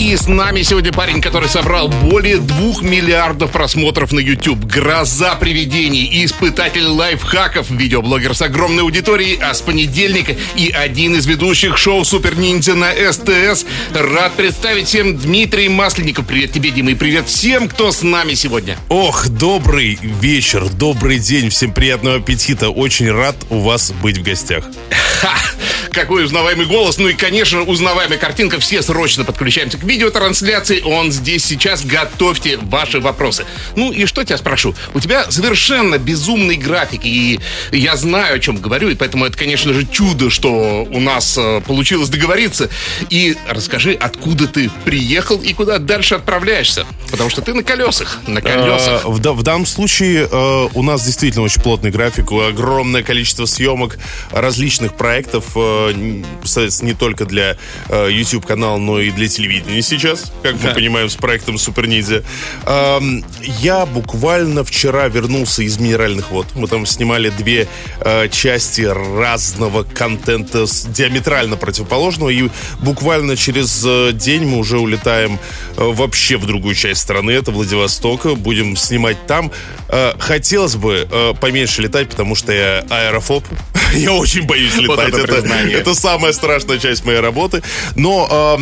И с нами сегодня парень, который собрал более двух миллиардов просмотров на YouTube. Гроза привидений и испытатель лайфхаков. Видеоблогер с огромной аудиторией, а с понедельника и один из ведущих шоу Супер Ниндзя на СТС. Рад представить всем Дмитрий Масленников. Привет тебе, Дима, и привет всем, кто с нами сегодня. Ох, добрый вечер, добрый день, всем приятного аппетита. Очень рад у вас быть в гостях. Какой узнаваемый голос. Ну и, конечно, узнаваемая картинка. Все срочно подключаемся к видеотрансляции. Он здесь сейчас. Готовьте ваши вопросы. Ну и что тебя спрошу? У тебя совершенно безумный график. И я знаю, о чем говорю. И поэтому это, конечно же, чудо, что у нас э, получилось договориться. И расскажи, откуда ты приехал и куда дальше отправляешься. Потому что ты на колесах. На колесах. Э, В, да- в данном случае э, у нас действительно очень плотный график, огромное количество съемок различных проектов, э, н- с- не только для э, YouTube канала, но и для телевидения сейчас, как мы Да. понимаем, с проектом Супер Ниндзя. Я буквально вчера вернулся из Минеральных вод. Мы там снимали две э, части разного контента диаметрально противоположного, и буквально через день мы уже улетаем вообще в другую часть страны, это Владивосток, будем снимать там. Хотелось бы поменьше летать, потому что я аэрофоб. Я очень боюсь Вот летать. это Это, признание. Это самая страшная часть моей работы. Но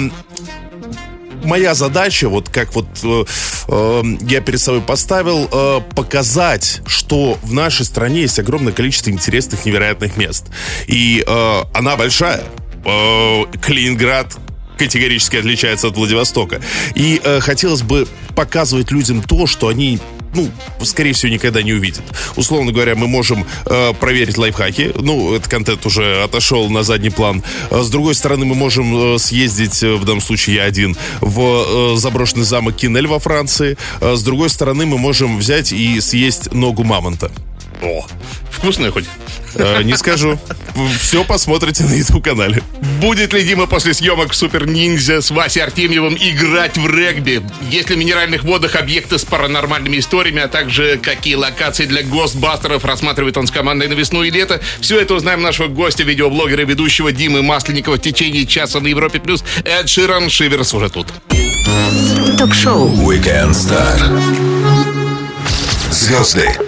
моя задача, вот как вот э, я перед собой поставил, э, показать, что в нашей стране есть огромное количество интересных, невероятных мест. И э, она большая. Э, Калининград категорически отличается от Владивостока. И э, хотелось бы показывать людям то, что они ну, скорее всего, никогда не увидят. Условно говоря, мы можем э, проверить лайфхаки. Ну, этот контент уже отошел на задний план. Э, С другой стороны, мы можем э, съездить, э, в данном случае я один, в э, заброшенный замок Кинель во Франции. Э, С другой стороны, мы можем взять и съесть ногу мамонта. О, вкусная хоть? Э, Не скажу. Все посмотрите на YouTube-канале. Будет ли Дима после съемок в Супер Ниндзя с Васей Артемьевым играть в регби? Есть ли в минеральных водах объекты с паранормальными историями, а также какие локации для гостбастеров рассматривает он с командой на весну и лето? Все это узнаем нашего гостя, видеоблогера и ведущего Димы Масленникова в течение часа на Европе+. плюс. Эд Ширан Шиверс уже тут. Ток-шоу Weekend Star. Звезды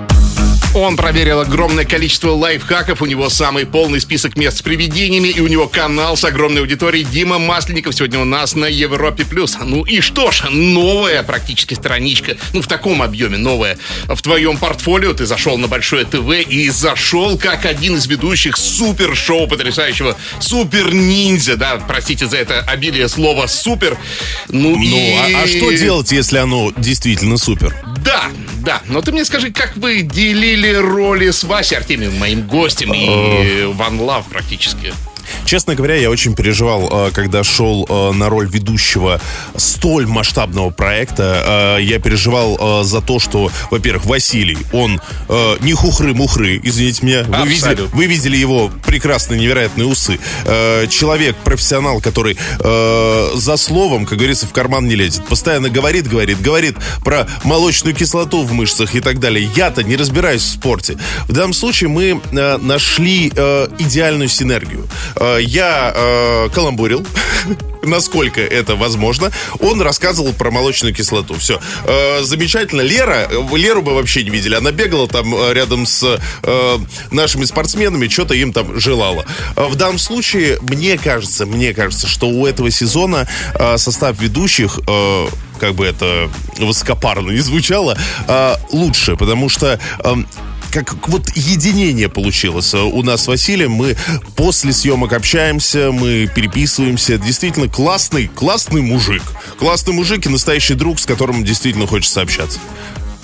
Он проверил огромное количество лайфхаков, у него самый полный список мест с привидениями, и у него канал с огромной аудиторией Дима Масленников сегодня у нас на Европе+. плюс. Ну и что ж, новая практически страничка, ну в таком объеме новая. В твоем портфолио ты зашел на Большое ТВ и зашел как один из ведущих супер-шоу потрясающего Супер-ниндзя, да, простите за это обилие слова «супер». Ну, Ну, и... а, а что делать, если оно действительно супер? Да, да. Но ты мне скажи, как вы делили роли с Васей Артемьевым, моим гостем, и Ван Лав практически? Честно говоря, я очень переживал, э, когда шел э, на роль ведущего столь масштабного проекта. Э, Я переживал за то, что, во-первых, Василий, он не хухры-мухры, извините меня. Вы видели, Абсолютно. вы видели его прекрасные, невероятные усы. Человек, профессионал, который за словом, как говорится, в карман не лезет. Постоянно говорит, говорит, говорит про молочную кислоту в мышцах и так далее. Я-то не разбираюсь в спорте. В данном случае мы нашли идеальную синергию. Э, Я э, каламбурил, насколько это возможно. Он рассказывал про молочную кислоту. Все. замечательно. Лера, э, Леру бы вообще не видели. Она бегала там э, рядом с э, нашими спортсменами, что-то им там желала. Э, В данном случае, мне кажется, мне кажется, что у этого сезона э, состав ведущих э, как бы это высокопарно не звучало, э, лучше, потому что эм, как вот единение получилось э, у нас с Василием. Мы после съемок общаемся, мы переписываемся. Действительно классный, классный мужик. Классный мужик и настоящий друг, с которым действительно хочется общаться.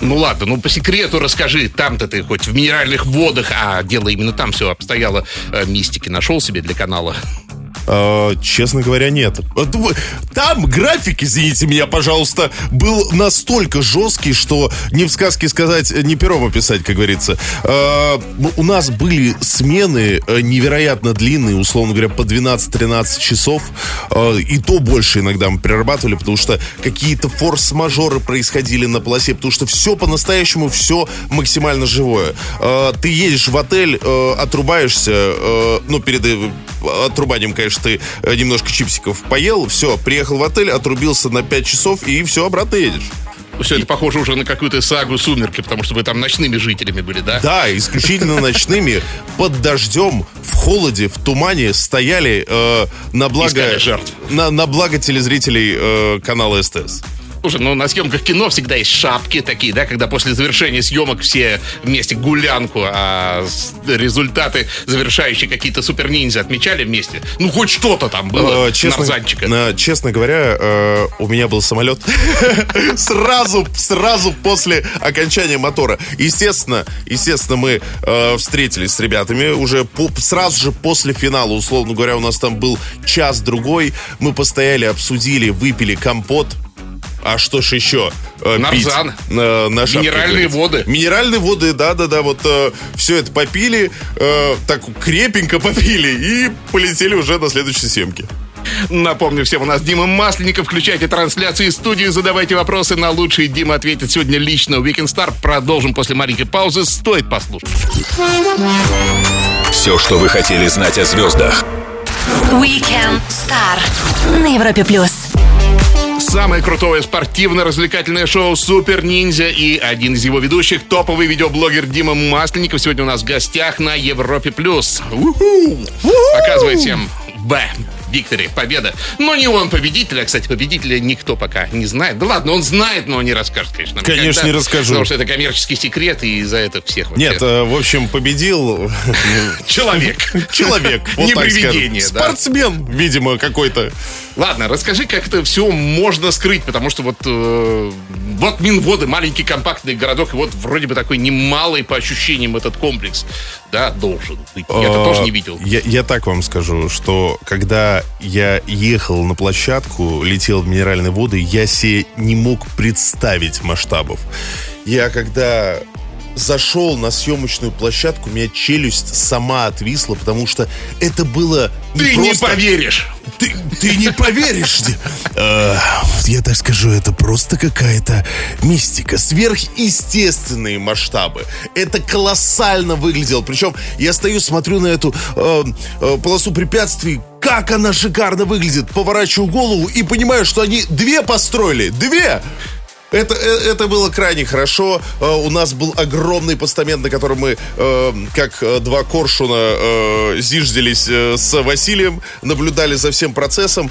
Ну ладно, ну по секрету расскажи, там-то ты хоть в минеральных водах, а дело именно там все обстояло, э, мистики нашел себе для канала. Э, честно говоря, нет. Там график, извините меня, пожалуйста, был настолько жесткий, что не в сказке сказать, не пером описать, как говорится. Э, ну, У нас были смены э, невероятно длинные, условно говоря, по 12-13 часов. Э, И то больше иногда мы прерабатывали, потому что какие-то форс-мажоры происходили на полосе, потому что все по-настоящему, все максимально живое. Ты едешь в отель, э, отрубаешься, э, ну, перед отрубанием, конечно, ты э, немножко чипсиков поел, все, приехал в отель, отрубился на 5 часов и все, обратно едешь. Все это похоже уже на какую-то сагу «Сумерки», потому что вы там ночными жителями были, да? Да, исключительно ночными, под дождем, в холоде, в тумане стояли э, на благо на, на благо телезрителей э, канала СТС. Слушай, ну на съемках кино всегда есть шапки такие, да, когда после завершения съемок все вместе гулянку, а результаты завершающие какие-то супер-ниндзя отмечали вместе. Ну, хоть что-то там было, Э, честно, нарзанчика. э, честно говоря, э, у меня был самолет сразу, сразу после окончания мотора. Естественно, естественно, мы э, встретились с ребятами уже по- сразу же после финала, условно говоря, у нас там был час-другой. Мы постояли, обсудили, выпили компот. А что ж еще? э, пить? Нарзан. Э, на шапке, Минеральные воды. Минеральные воды, да-да-да, вот все это попили, э, так крепенько попили и полетели уже на следующей съемке. Напомню всем, у нас Дима Масленников. Включайте трансляцию из студии, задавайте вопросы на лучшие. Дима ответит сегодня лично. Weekend Star продолжим после маленькой паузы. Стоит послушать. Все, что вы хотели знать о звездах. Weekend Star на Европе плюс. Самое крутое спортивно-развлекательное шоу «Супер Ниндзя» и один из его ведущих, топовый видеоблогер Дима Масленников, сегодня у нас в гостях на Европе+. плюс. Показывает всем Б. Виктори, победа. Но не он победитель, а, кстати, победителя никто пока не знает. Да ладно, он знает, но не расскажет, конечно. Конечно, никогда, не расскажу. Потому что это коммерческий секрет, и за это всех вообще- Нет, э, в общем, победил Человек. человек. вот Не привидение. Спортсмен, видимо, какой-то. Ладно, расскажи, как это все можно скрыть, потому что вот, э, вот Минводы, маленький компактный городок, и вот вроде бы такой немалый по ощущениям этот комплекс, да, должен быть. Я-то Э, тоже не видел. Я, я так вам скажу, что когда я ехал на площадку, летел в минеральные воды, я себе не мог представить масштабов. Я когда зашел на съемочную площадку, у меня челюсть сама отвисла, потому что это было Ты не поверишь! Ты, ты не поверишь. Э, Я так скажу, это просто какая-то мистика, сверхъестественные масштабы. Это колоссально выглядело. Причем я стою, смотрю на эту э, э, полосу препятствий, как она шикарно выглядит. Поворачиваю голову и понимаю, что они две построили. Две! Это, э, это было крайне хорошо. Э, У нас был огромный постамент, на котором мы, э, как два коршуна, э, зиждились с Василием, наблюдали за всем процессом.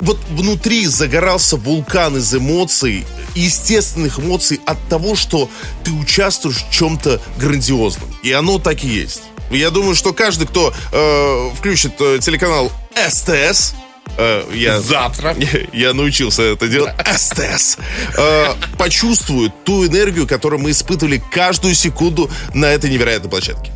Вот внутри загорался вулкан из эмоций, естественных эмоций от того, что ты участвуешь в чем-то грандиозном. И оно так и есть. Я думаю, что каждый, кто э, включит телеканал СТС, э, я Завтра. я научился это делать. СТС. Э, Почувствует ту энергию, которую мы испытывали каждую секунду на этой невероятной площадке.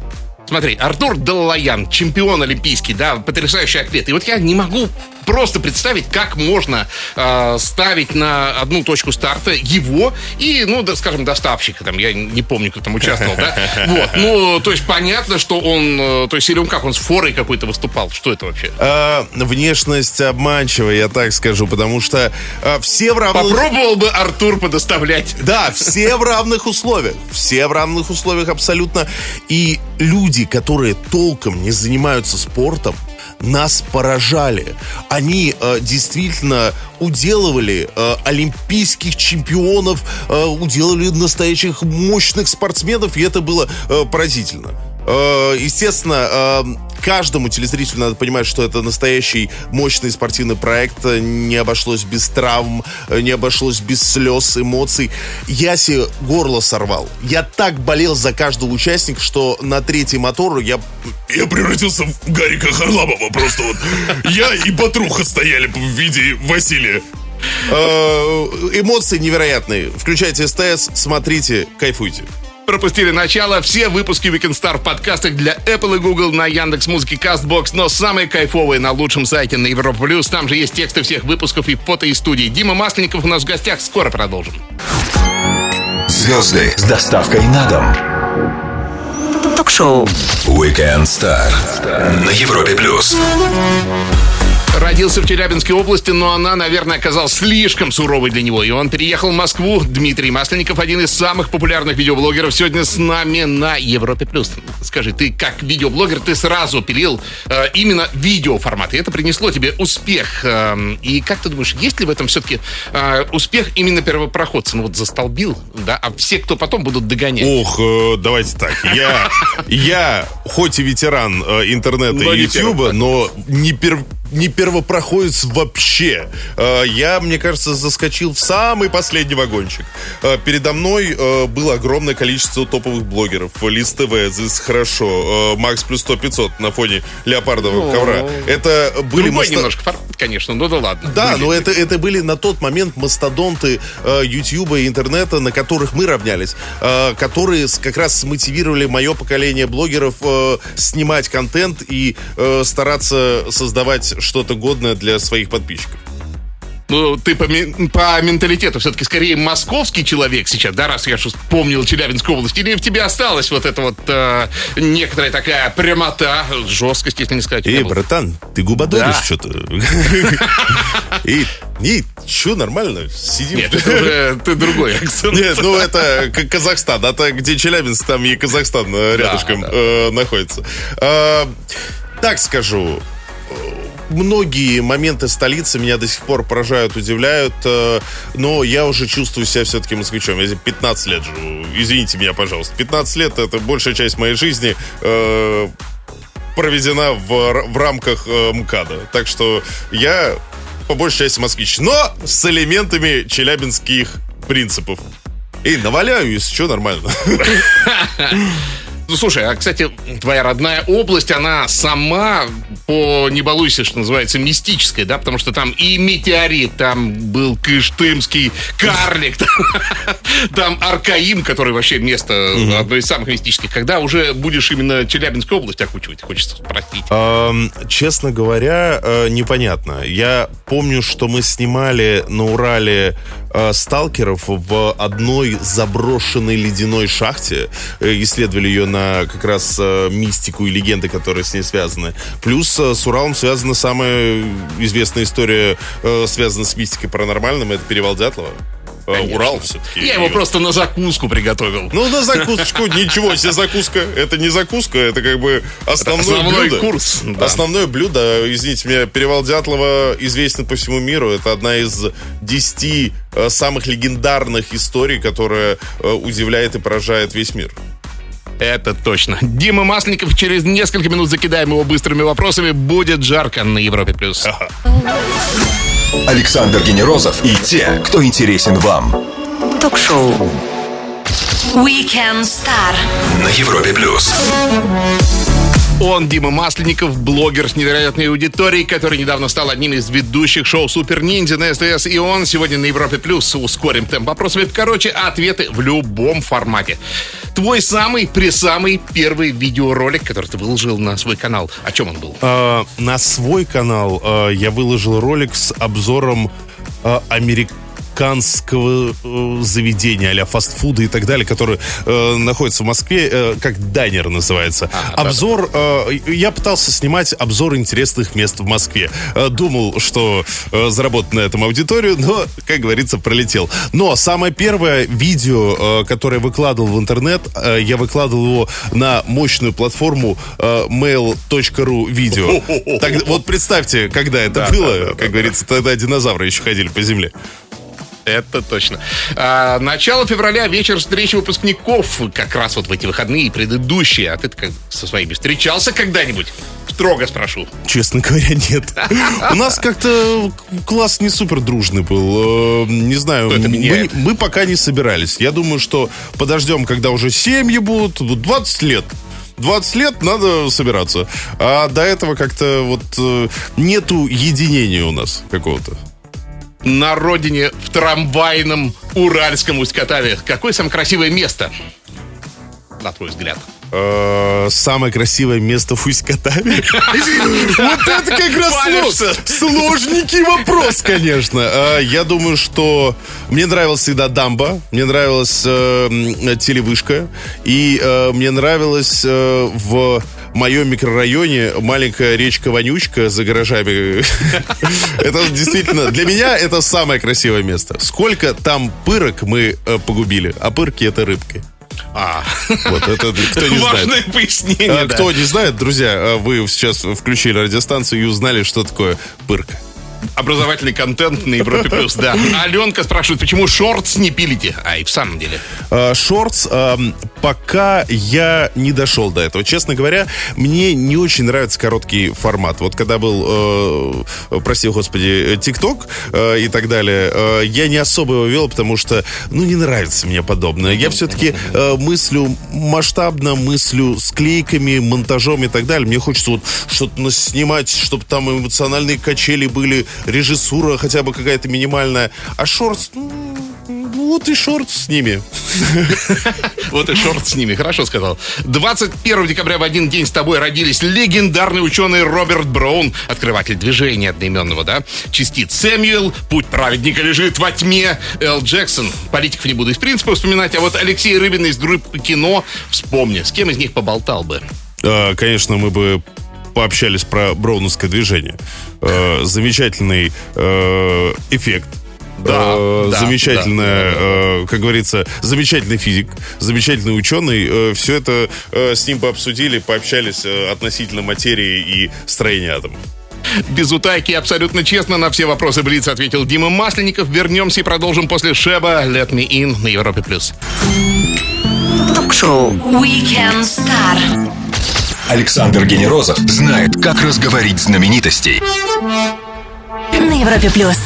Смотри, Артур Даллаян, чемпион олимпийский, да, потрясающий атлет. И вот я не могу просто представить, как можно э, ставить на одну точку старта его и, ну, да, скажем, доставщика, там, я не помню, кто там участвовал, да, вот, ну, то есть понятно, что он, э, то есть или он как, он с форой какой-то выступал, что это вообще? Э, внешность обманчивая, я так скажу, потому что э, все в равных... Попробовал бы Артур подоставлять. Да, все в равных условиях. Все в равных условиях абсолютно. И люди, которые толком не занимаются спортом, нас поражали. Они э, действительно уделывали э, олимпийских чемпионов, э, уделывали настоящих мощных спортсменов, и это было э, поразительно. Э, естественно, э, каждому телезрителю надо понимать, что это настоящий мощный спортивный проект. Не обошлось без травм, не обошлось без слез, эмоций. Я себе горло сорвал. Я так болел за каждого участника, что на третий мотор я... Я превратился в Гарика Харламова просто вот. Я и Батруха стояли в виде Василия. Э, Эмоции невероятные. Включайте СТС, смотрите, кайфуйте. Пропустили начало. Все выпуски Weekend Star в подкастах для Apple и Google на Яндекс Музыке Castbox, но самые кайфовые на лучшем сайте на Европа Плюс. Там же есть тексты всех выпусков и фото из студии. Дима Масленников у нас в гостях. Скоро продолжим. Звезды с доставкой на дом. Ток-шоу. Weekend Star на Европе плюс. Родился в Челябинской области, но она, наверное, оказалась слишком суровой для него. И он переехал в Москву. Дмитрий Масленников, один из самых популярных видеоблогеров, сегодня с нами на Европе+. плюс. Скажи, ты как видеоблогер, ты сразу пилил э, именно видеоформат, и это принесло тебе успех. Э, и как ты думаешь, есть ли в этом все-таки э, успех именно первопроходца? Ну вот застолбил, да, а все, кто потом будут догонять. Ох, э, давайте так. Я, я хоть и ветеран э, интернета Но и Ютуба, но не, пер, не первопроходец вообще. Э, я, мне кажется, заскочил в самый последний вагончик. Э, передо мной э, было огромное количество топовых блогеров. Лист ТВ, This хорошо, Макс плюс 100 500 на фоне леопардового О. ковра. Это были Другой масто- немножко формат, конечно, ну да ладно. да, Были. но это, это были на тот момент мастодонты Ютьюба и интернета, на которых мы равнялись, которые как раз смотивировали мое поколение блогеров снимать контент и стараться создавать что-то годное для своих подписчиков. Ну, ты по, по менталитету все-таки скорее московский человек сейчас, да, раз я же вспомнил Челябинскую область, или в тебе осталась вот эта вот э, некоторая такая прямота, жесткость, если не сказать. Эй, братан, ты губодоришь Да. что-то? И, и, что, нормально, сидим. Нет, это уже ты другой акцент. Нет, ну это К- Казахстан, а то где Челябинск, там и Казахстан э, рядышком э, находится. А, так скажу, многие моменты столицы меня до сих пор поражают, удивляют, э, но я уже чувствую себя все-таки москвичом. Я здесь 15 лет живу, извините меня, пожалуйста. 15 лет — это большая часть моей жизни э, проведена в, в рамках э, МКАДа. Так что я по большей части москвич, но с элементами челябинских принципов. Эй, наваляю, если что, нормально. Ну, слушай, а, кстати, твоя родная область, она сама по, не балуйся, что называется, мистическая, да, потому что там и метеорит, там был Кыштымский карлик, там, там Аркаим, который вообще место одно из самых мистических. Когда уже будешь именно Челябинскую область окучивать, хочется спросить. Эм, честно говоря, э, непонятно. Я помню, что мы снимали на Урале э, сталкеров в одной заброшенной ледяной шахте. Э, исследовали ее на как раз э, мистику и легенды, которые с ней связаны. Плюс э, с Уралом связана самая известная история, э, связанная с мистикой паранормальным, это перевал Дятлова. Конечно. Урал все-таки. Я его просто на закуску приготовил. Ну, на закусочку, ничего себе закуска. Это не закуска, это как бы основное Основной блюдо. курс, да. Основное блюдо, извините меня, перевал Дятлова известен по всему миру. Это одна из десяти самых легендарных историй, которая удивляет и поражает весь мир. Это точно. Дима Масленников, через несколько минут закидаем его быстрыми вопросами. Будет жарко на Европе+. плюс. Александр Генерозов и те, кто интересен вам Ток-шоу. Weekend Star. на Европе плюс. Он, Дима Масленников, блогер с невероятной аудиторией, который недавно стал одним из ведущих шоу «Супер Ниндзя» на СТС. И он сегодня на Европе Плюс. Ускорим темп вопросами. Короче, ответы в любом формате. Твой самый, пресамый первый видеоролик, который ты выложил на свой канал. О чем он был? Э, на свой канал э, я выложил ролик с обзором э, американского э, заведения а фастфуда и так далее, которое э, находится в Москве, э, как дайнер называется. обзор, э, я пытался снимать обзор интересных мест в Москве. Э, думал, что э, заработать на этом аудиторию, но, как говорится, пролетел. Но самое первое видео, э, которое выкладывал в интернет, э, я выкладывал его на мощную платформу э, mail.ru видео. Так, вот представьте, когда это было, как говорится, тогда динозавры еще ходили по земле. Это точно. А, начало февраля, вечер встречи выпускников. Как раз вот в эти выходные и предыдущие. А ты как со своими встречался когда-нибудь? Строго спрошу. Честно говоря, нет. У нас как-то класс не супер дружный был. Э, Не знаю, мы, пока не собирались. Я думаю, что подождем, когда уже семьи будут. Вот 20 лет. 20 лет надо собираться. А до этого как-то вот э, нету единения у нас какого-то. На родине в трамвайном Уральском Усть-Катаве. Какое самое красивое место? на твой взгляд? Э, Самое красивое место в Усть-Катаве? Вот это как раз сложненький вопрос, конечно. Э, Я думаю, что мне нравилась всегда дамба, мне нравилась э, телевышка, и мне нравилось э, в моем микрорайоне маленькая речка Вонючка за гаражами. Это действительно, для меня это самое красивое место. Сколько там пырок мы э, погубили, а пырки это рыбки. А, Вот это кто не знает. важное пояснение, А, да. Кто не знает, друзья, а вы сейчас включили радиостанцию и узнали, что такое пырка. Образовательный контент на Европе Плюс, да. Аленка спрашивает, почему шортс не пилите? А, и в самом деле. А, Шортс, ам, пока я не дошел до этого. Честно говоря, мне не очень нравится короткий формат. Вот когда был, э, прости господи, ТикТок э, и так далее, э, я не особо его вел, потому что, ну, не нравится мне подобное. Я все-таки э, мыслю масштабно, мыслю с клейками, монтажом и так далее. Мне хочется вот что-то снимать, чтобы там эмоциональные качели были, режиссура хотя бы какая-то минимальная. А шортс, ну, ну, вот и шорт с ними. Вот и шорт с ними, хорошо сказал. 21 декабря в один день с тобой родились легендарный ученый Роберт Браун, открыватель движения одноименного, да? Частиц Сэмюэл, путь праведника лежит во тьме, Эл Джексон. Политиков не буду из принципа вспоминать, а вот Алексей Рыбин из группы кино, вспомни, с кем из них поболтал бы? А, Конечно, мы бы пообщались про броуновское движение. Э, Замечательный э, эффект. Да, Э, да, замечательная, э, как говорится, замечательный физик, замечательный ученый. Все это э, с ним бы обсудили, пообщались э, относительно материи и строения атома. Без утайки, абсолютно честно на все вопросы Блиц ответил Дима Масленников. Вернемся и продолжим после Шеба Let Me In на Европе+. плюс. Ток-шоу Weekend Star. Александр Генерозов знает, как разговорить знаменитостей. На Европе плюс.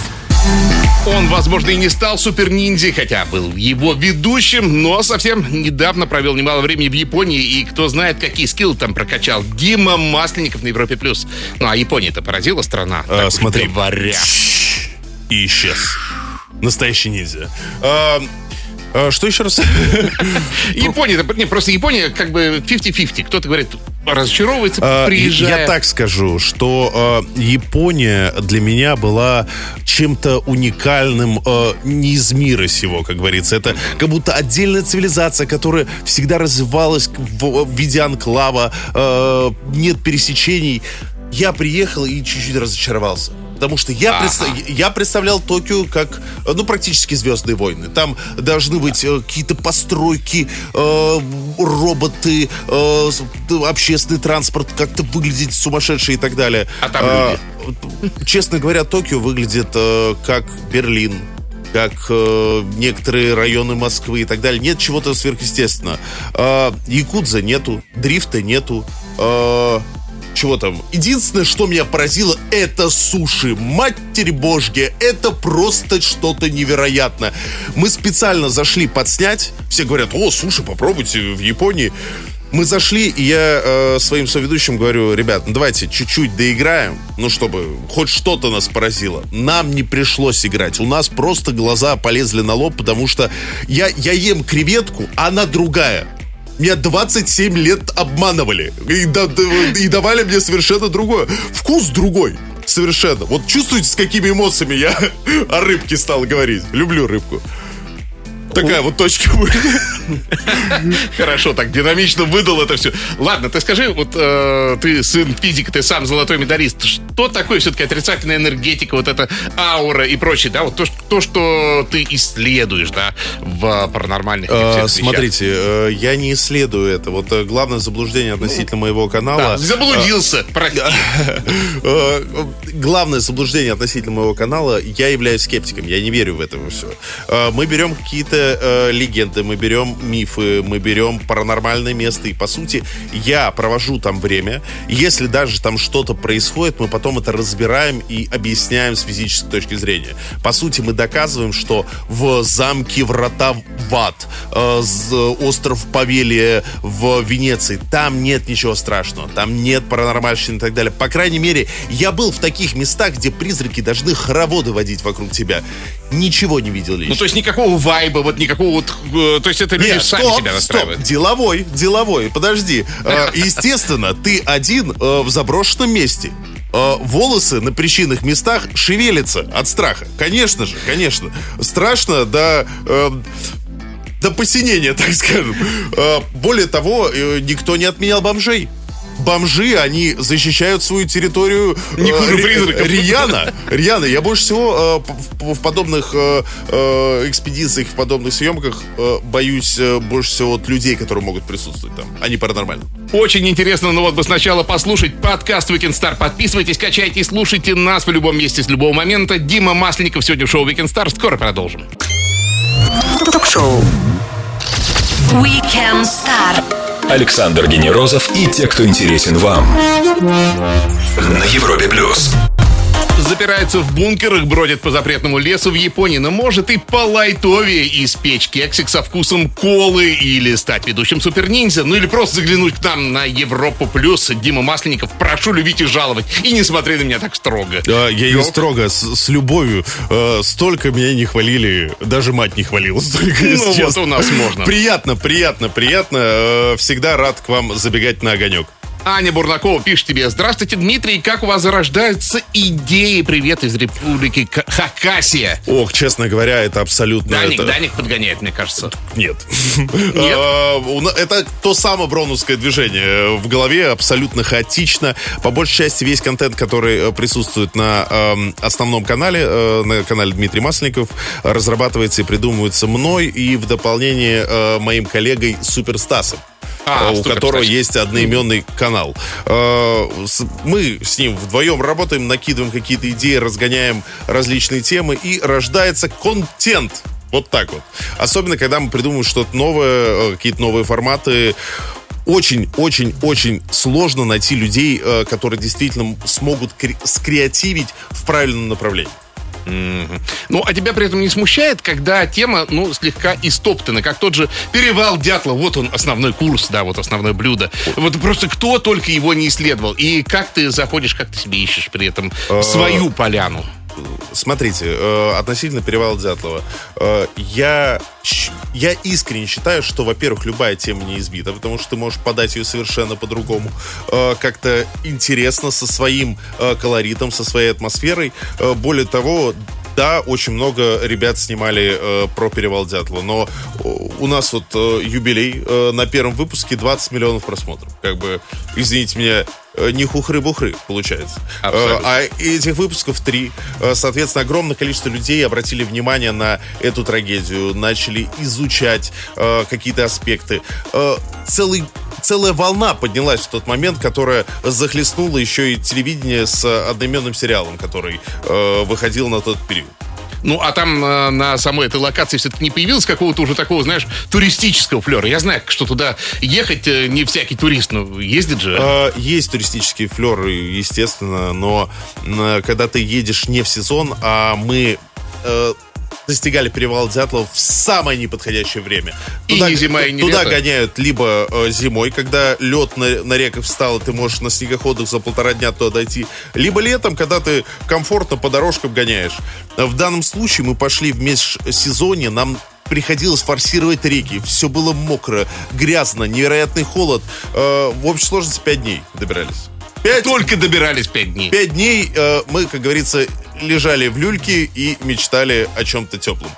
Он, возможно, и не стал супер-ниндзя, хотя был его ведущим, но совсем недавно провел немало времени в Японии, и кто знает, какие скиллы там прокачал. Дима Масленников на Европе+. плюс. Ну, а Япония-то поразила страна. А, смотри. говоря. И исчез. Настоящий ниндзя. А, а, что еще раз? Япония, не, просто Япония как бы 50-50. Кто-то говорит, разочаровывается, А, приезжая. Я так скажу, что а, Япония для меня была чем-то уникальным не из мира сего, как говорится. Это как будто отдельная цивилизация, которая всегда развивалась в, в виде анклава, нет пересечений. Я приехал и чуть-чуть разочаровался. Потому что я, Ага. представ- я представлял Токио как, ну, практически «Звездные войны». Там должны быть э, какие-то постройки, э, роботы, э, общественный транспорт как-то выглядеть сумасшедший и так далее. А там Э, Честно говоря, Токио выглядит э, как Берлин, как э, некоторые районы Москвы и так далее. Нет чего-то сверхъестественного. Э, Якудза нету, дрифта нету. э, чего там? Единственное, что меня поразило, это суши. Матерь божья, это просто что-то невероятное. Мы специально зашли подснять. Все говорят, о, суши попробуйте в Японии. Мы зашли, и я э, своим соведущим говорю, ребят, ну давайте чуть-чуть доиграем, ну чтобы хоть что-то нас поразило. Нам не пришлось играть, у нас просто глаза полезли на лоб, потому что я, я ем креветку, а она другая. Меня 27 лет обманывали и, да- и давали мне совершенно другое. Вкус другой. Совершенно. Вот чувствуете, с какими эмоциями я о рыбке стал говорить? Люблю рыбку. Такая вот точка. Хорошо, так динамично выдал это все. Ладно, ты скажи, вот э, ты сын физика, ты сам золотой медалист. Что такое все-таки отрицательная энергетика, вот эта аура и прочее, да? Вот то, что- то, что ты исследуешь, да, в паранормальных вещах. Смотрите, э, я не исследую это. Вот э, главное заблуждение относительно моего канала. Да, заблудился, прости. Э, Главное заблуждение относительно моего канала, я являюсь скептиком, я не верю в это все. Мы берем какие-то э, легенды, мы берем мифы, мы берем паранормальное место, и по сути я провожу там время. Если даже там что-то происходит, мы потом это разбираем и объясняем с физической точки зрения. По сути, мы доказываем, что в замке врата в ад, э, остров Павелия в Венеции. Там нет ничего страшного, там нет паранормальщины и так далее. По крайней мере, я был в таких местах, где призраки должны хороводы водить вокруг тебя. Ничего не видел лично. Ну, то есть никакого вайба, вот никакого вот... э, То есть это люди Нет, сами стоп, себя стоп, настраивают. деловой, деловой, подожди. Э, Естественно, ты один э, в заброшенном месте. Волосы на причинных местах шевелятся от страха. Конечно же, конечно. Страшно до... э, до посинения, так скажем. Более того, никто не отменял бомжей. Бомжи, они защищают свою территорию э, Не хуже ри- призраков. Рьяно, рьяно. Я больше всего э, в подобных э, экспедициях, в подобных съемках боюсь больше всего от людей, которые могут присутствовать там, а не паранормально. Очень интересно, но вот бы сначала послушать подкаст Weekend Star. Подписывайтесь, качайте и слушайте нас в любом месте с любого момента. Дима Масленников сегодня в шоу Weekend Star. Скоро продолжим. Ток-шоу. Weekend Star. Александр Генерозов и те, кто интересен вам. На Европе плюс. Запирается в бункерах, бродит по запретному лесу в Японии, но может и по лайтовее испечь кексик со вкусом колы или стать ведущим супер-ниндзя, ну или просто заглянуть к нам на Европу Плюс. Дима Масленников, прошу любить и жаловать. И не смотри на меня так строго. А, я не строго, с, с любовью. Э, столько меня не хвалили, даже мать не хвалила столько, Ну вот у нас можно. Приятно, приятно, приятно. Э, всегда рад к вам забегать на огонек. Аня Бурнакова пишет тебе. Здравствуйте, Дмитрий. Как у вас зарождаются идеи? Привет из республики К- Хакасия. Ох, честно говоря, это абсолютно... Даник, это- Даник подгоняет, мне кажется. Нет. Нет? А, Это то самое броновское движение. В голове абсолютно хаотично. По большей части весь контент, который э, присутствует на эм, основном канале, э, на канале Дмитрий Масленников, разрабатывается и придумывается мной и в дополнение э, моим коллегой Суперстасом. А, э, у которого кстати. есть одноименный канал. Э, Мы с ним вдвоем работаем, накидываем какие-то идеи, разгоняем различные темы, и рождается контент. Вот так вот. Особенно, когда мы придумываем что-то новое, э, какие-то новые форматы. Очень-очень-очень сложно найти людей, которые действительно смогут кре- скреативить в правильном направлении. Ну, а тебя при этом не смущает, когда тема, ну, слегка истоптана, как тот же перевал дятла. Вот он, основной курс, да, вот основное блюдо. Вот просто кто только его не исследовал. И как ты заходишь, как ты себе ищешь при этом свою поляну. Смотрите, э, относительно перевала Дятлова, э, я, я искренне считаю, что, во-первых, любая тема не избита, потому что ты можешь подать ее совершенно по-другому, э, как-то интересно, со своим э, колоритом, со своей атмосферой. Э, более того, да, очень много ребят снимали э, про перевал Дятлова, но э, у нас вот э, юбилей э, на первом выпуске 20 миллионов просмотров. Как бы, извините меня, э, не хухры-бухры получается. Абсолютно. Э, а этих выпусков три. Соответственно, огромное количество людей обратили внимание на эту трагедию, начали изучать э, какие-то аспекты. Э, целый целая волна поднялась в тот момент, которая захлестнула еще и телевидение с одноименным сериалом, который э, выходил на тот период. Ну, а там э, на самой этой локации все-таки не появилось какого-то уже такого, знаешь, туристического флера. Я знаю, что туда ехать э, не всякий турист, ну, ездит же. Э, Есть туристические флеры, естественно, но м, когда ты едешь не в сезон, а мы э, достигали перевала Дятлова в самое неподходящее время. И не зима, и не Туда лето. гоняют либо э, зимой, когда лед на, на реках встал, и ты можешь на снегоходах за полтора дня туда дойти, либо летом, когда ты комфортно по дорожкам гоняешь. В данном случае мы пошли в межсезонье, нам приходилось форсировать реки. Все было мокро, грязно, невероятный холод. Э, в общей сложности 5 дней добирались. Пять, Только добирались пять дней. пять дней э, мы, как говорится, лежали в люльке и мечтали о чем-то теплом.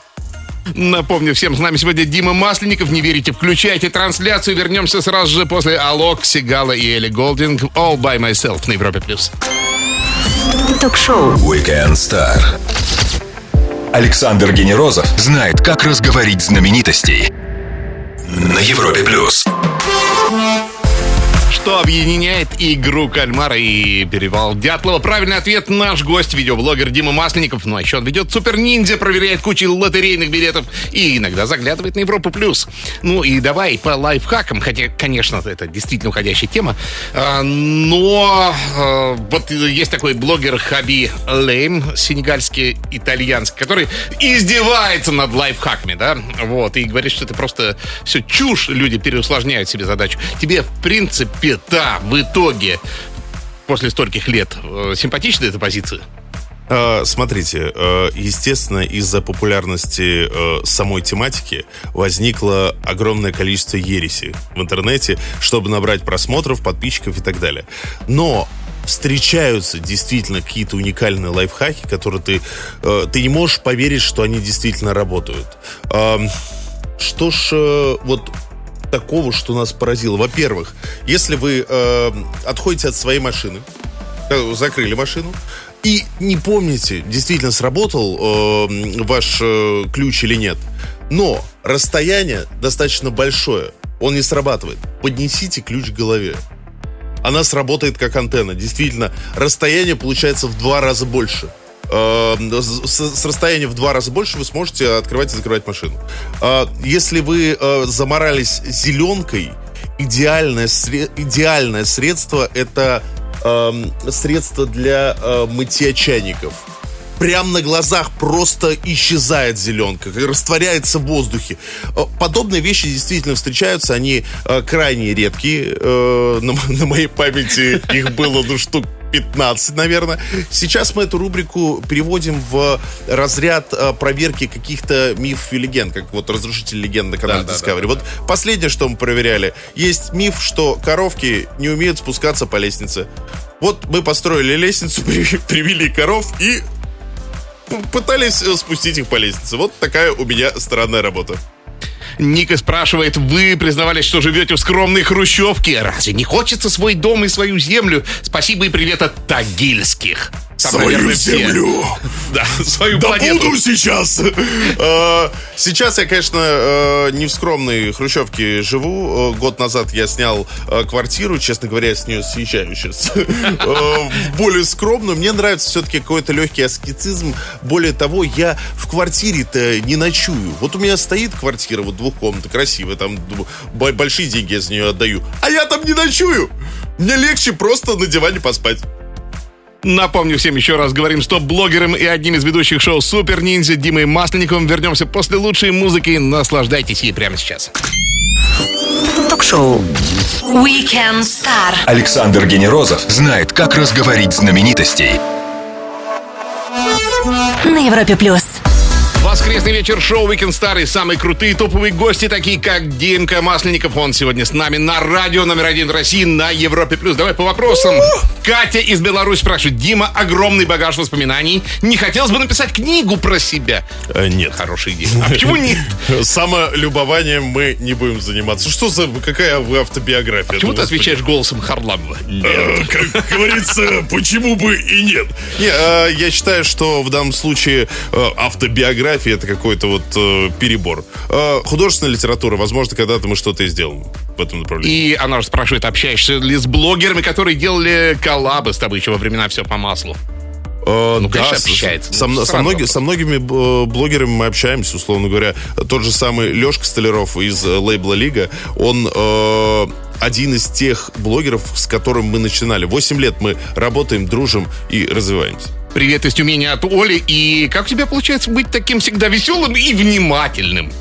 Напомню всем, с нами сегодня Дима Масленников. Не верите, включайте трансляцию. Вернемся сразу же после Алок, Сигала и Элли Голдинг. All by myself на Европе+. плюс. Ток-шоу. Weekend Star. Александр Генерозов знает, как разговорить знаменитостей. На Европе плюс. Что объединяет игру кальмара и перевал Дятлова? Правильный ответ наш гость, видеоблогер Дима Масленников. Ну а еще он ведет Супер Ниндзя, проверяет кучу лотерейных билетов и иногда заглядывает на Европу Плюс. Ну и давай по лайфхакам, хотя, конечно, это действительно уходящая тема. А, но а, вот есть такой блогер Хаби Лейм, сенегальский итальянский, который издевается над лайфхаками, да, вот, и говорит, что это просто все чушь, люди переусложняют себе задачу. Тебе, в принципе, да, в итоге, после стольких лет, э, симпатична эта позиция? Э, Смотрите, э, естественно, из-за популярности э, самой тематики возникло огромное количество ереси в интернете, чтобы набрать просмотров, подписчиков и так далее. Но встречаются действительно какие-то уникальные лайфхаки, которые ты, ты не можешь поверить, что они действительно работают. Что ж, вот такого, что нас поразило. Во-первых, если вы э, отходите от своей машины, э, закрыли машину, и не помните, действительно сработал э, ваш э, ключ или нет, но расстояние достаточно большое, он не срабатывает. Поднесите ключ к голове. Она сработает как антенна. Действительно, расстояние получается в два раза больше. Э, С, с расстояния в два раза больше вы сможете открывать и закрывать машину. Э, Если вы э, заморались зеленкой, идеальное, сре- идеальное средство это эм, средство для э, мытья чайников. Прям на глазах просто исчезает зеленка, растворяется в воздухе. Э, Подобные вещи действительно встречаются, они э, крайне редкие. Э, на, на моей памяти их было ну штук 15, наверное. Сейчас мы эту рубрику переводим в разряд э, проверки каких-то мифов и легенд, как вот «Разрушитель легенд» на канале Да, да, Discovery. да, да, вот последнее, что мы проверяли, есть миф, что коровки не умеют спускаться по лестнице. Вот мы построили лестницу, при- привели коров и пытались э, спустить их по лестнице. Вот такая у меня странная работа. Ника спрашивает, вы признавались, что живете в скромной хрущевке. Разве не хочется свой дом и свою землю? Спасибо и привет от Тагильских. Там, наверное, все. Да, свою планету. сейчас. Э, Сейчас я, конечно, э, не в скромной хрущевке живу. Э, Год назад я снял квартиру. Честно говоря, я с нее съезжаю сейчас. Более скромную. Мне нравится все-таки какой-то легкий аскетизм. Более того, я в квартире-то не ночую. Вот у меня стоит квартира, вот двухкомнатная, красивая. Там большие деньги я за нее отдаю. А я там не ночую. Мне легче просто на диване поспать. Напомню всем еще раз, говорим с топ-блогером и одним из ведущих шоу Супер Ниндзя Димой Масленниковым. Вернемся после лучшей музыки. Наслаждайтесь ей прямо сейчас. Ток-шоу. Weekend Star. Александр Генерозов знает, как разговорить знаменитостей. На Европе плюс. Воскресный вечер шоу Star и самые крутые топовые гости, такие как Димка Масленников. Он сегодня с нами на радио номер один в России на Европе+. плюс. Давай по вопросам. Катя из Беларуси спрашивает. Дима, огромный багаж воспоминаний. Не хотелось бы написать книгу про себя? Э, Нет. Хорошая идея. А почему нет? Самолюбованием мы не будем заниматься. Что за какая вы автобиография? Почему Ну, ты отвечаешь голосом Харламова? Э, Как говорится, почему бы и нет? Не, э, я считаю, что в данном случае э, автобиография это какой-то вот э, перебор. Э, Художественная литература, возможно, когда-то мы что-то и сделаем в этом направлении. И она же спрашивает, общаешься ли с блогерами, которые делали коллабы с тобой еще во времена «Все по маслу». Э, Ну, конечно, с- общается. Со, Ну, со странный многи- со многими э, блогерами мы общаемся, условно говоря. Тот же самый Лешка Столяров из э, лейбла Лига, он э, один из тех блогеров, с которым мы начинали. Восемь лет мы работаем, дружим и развиваемся. Привет из Тюмени от Оли. И как у тебя получается быть таким всегда веселым и внимательным?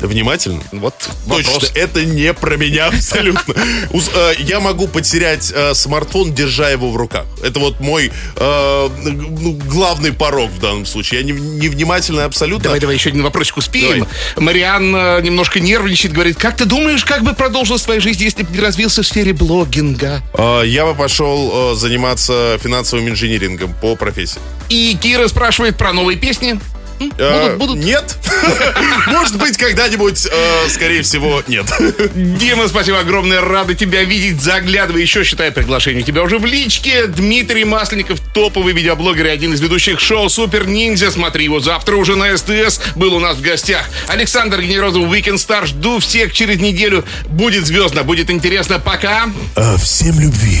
Внимательно. Вот Точно, вопрос. это не про меня абсолютно. Э, Я могу потерять э, смартфон, держа его в руках. Это вот мой э, ну, главный порог в данном случае. Я не- невнимательный абсолютно. Давай, давай, еще один вопросик успеем. Мариан немножко нервничает, говорит, как ты думаешь, как бы продолжилась твоя жизнь, если бы не развился в сфере блогинга? Я бы пошел заниматься финансовым инжинирингом по профессии. И Кира спрашивает про новые песни. Э, Будут, будут. Нет. Может быть, когда-нибудь, э, скорее всего, нет. Дима, спасибо огромное, рады тебя видеть. Заглядывай еще, считай приглашение у тебя уже в личке. Дмитрий Масленников, топовый видеоблогер и один из ведущих шоу Супер Ниндзя. Смотри его завтра уже на СТС. Был у нас в гостях. Александр Генерозов, Weekend Star. Жду всех через неделю. Будет звездно, будет интересно. Пока. Э, Всем любви.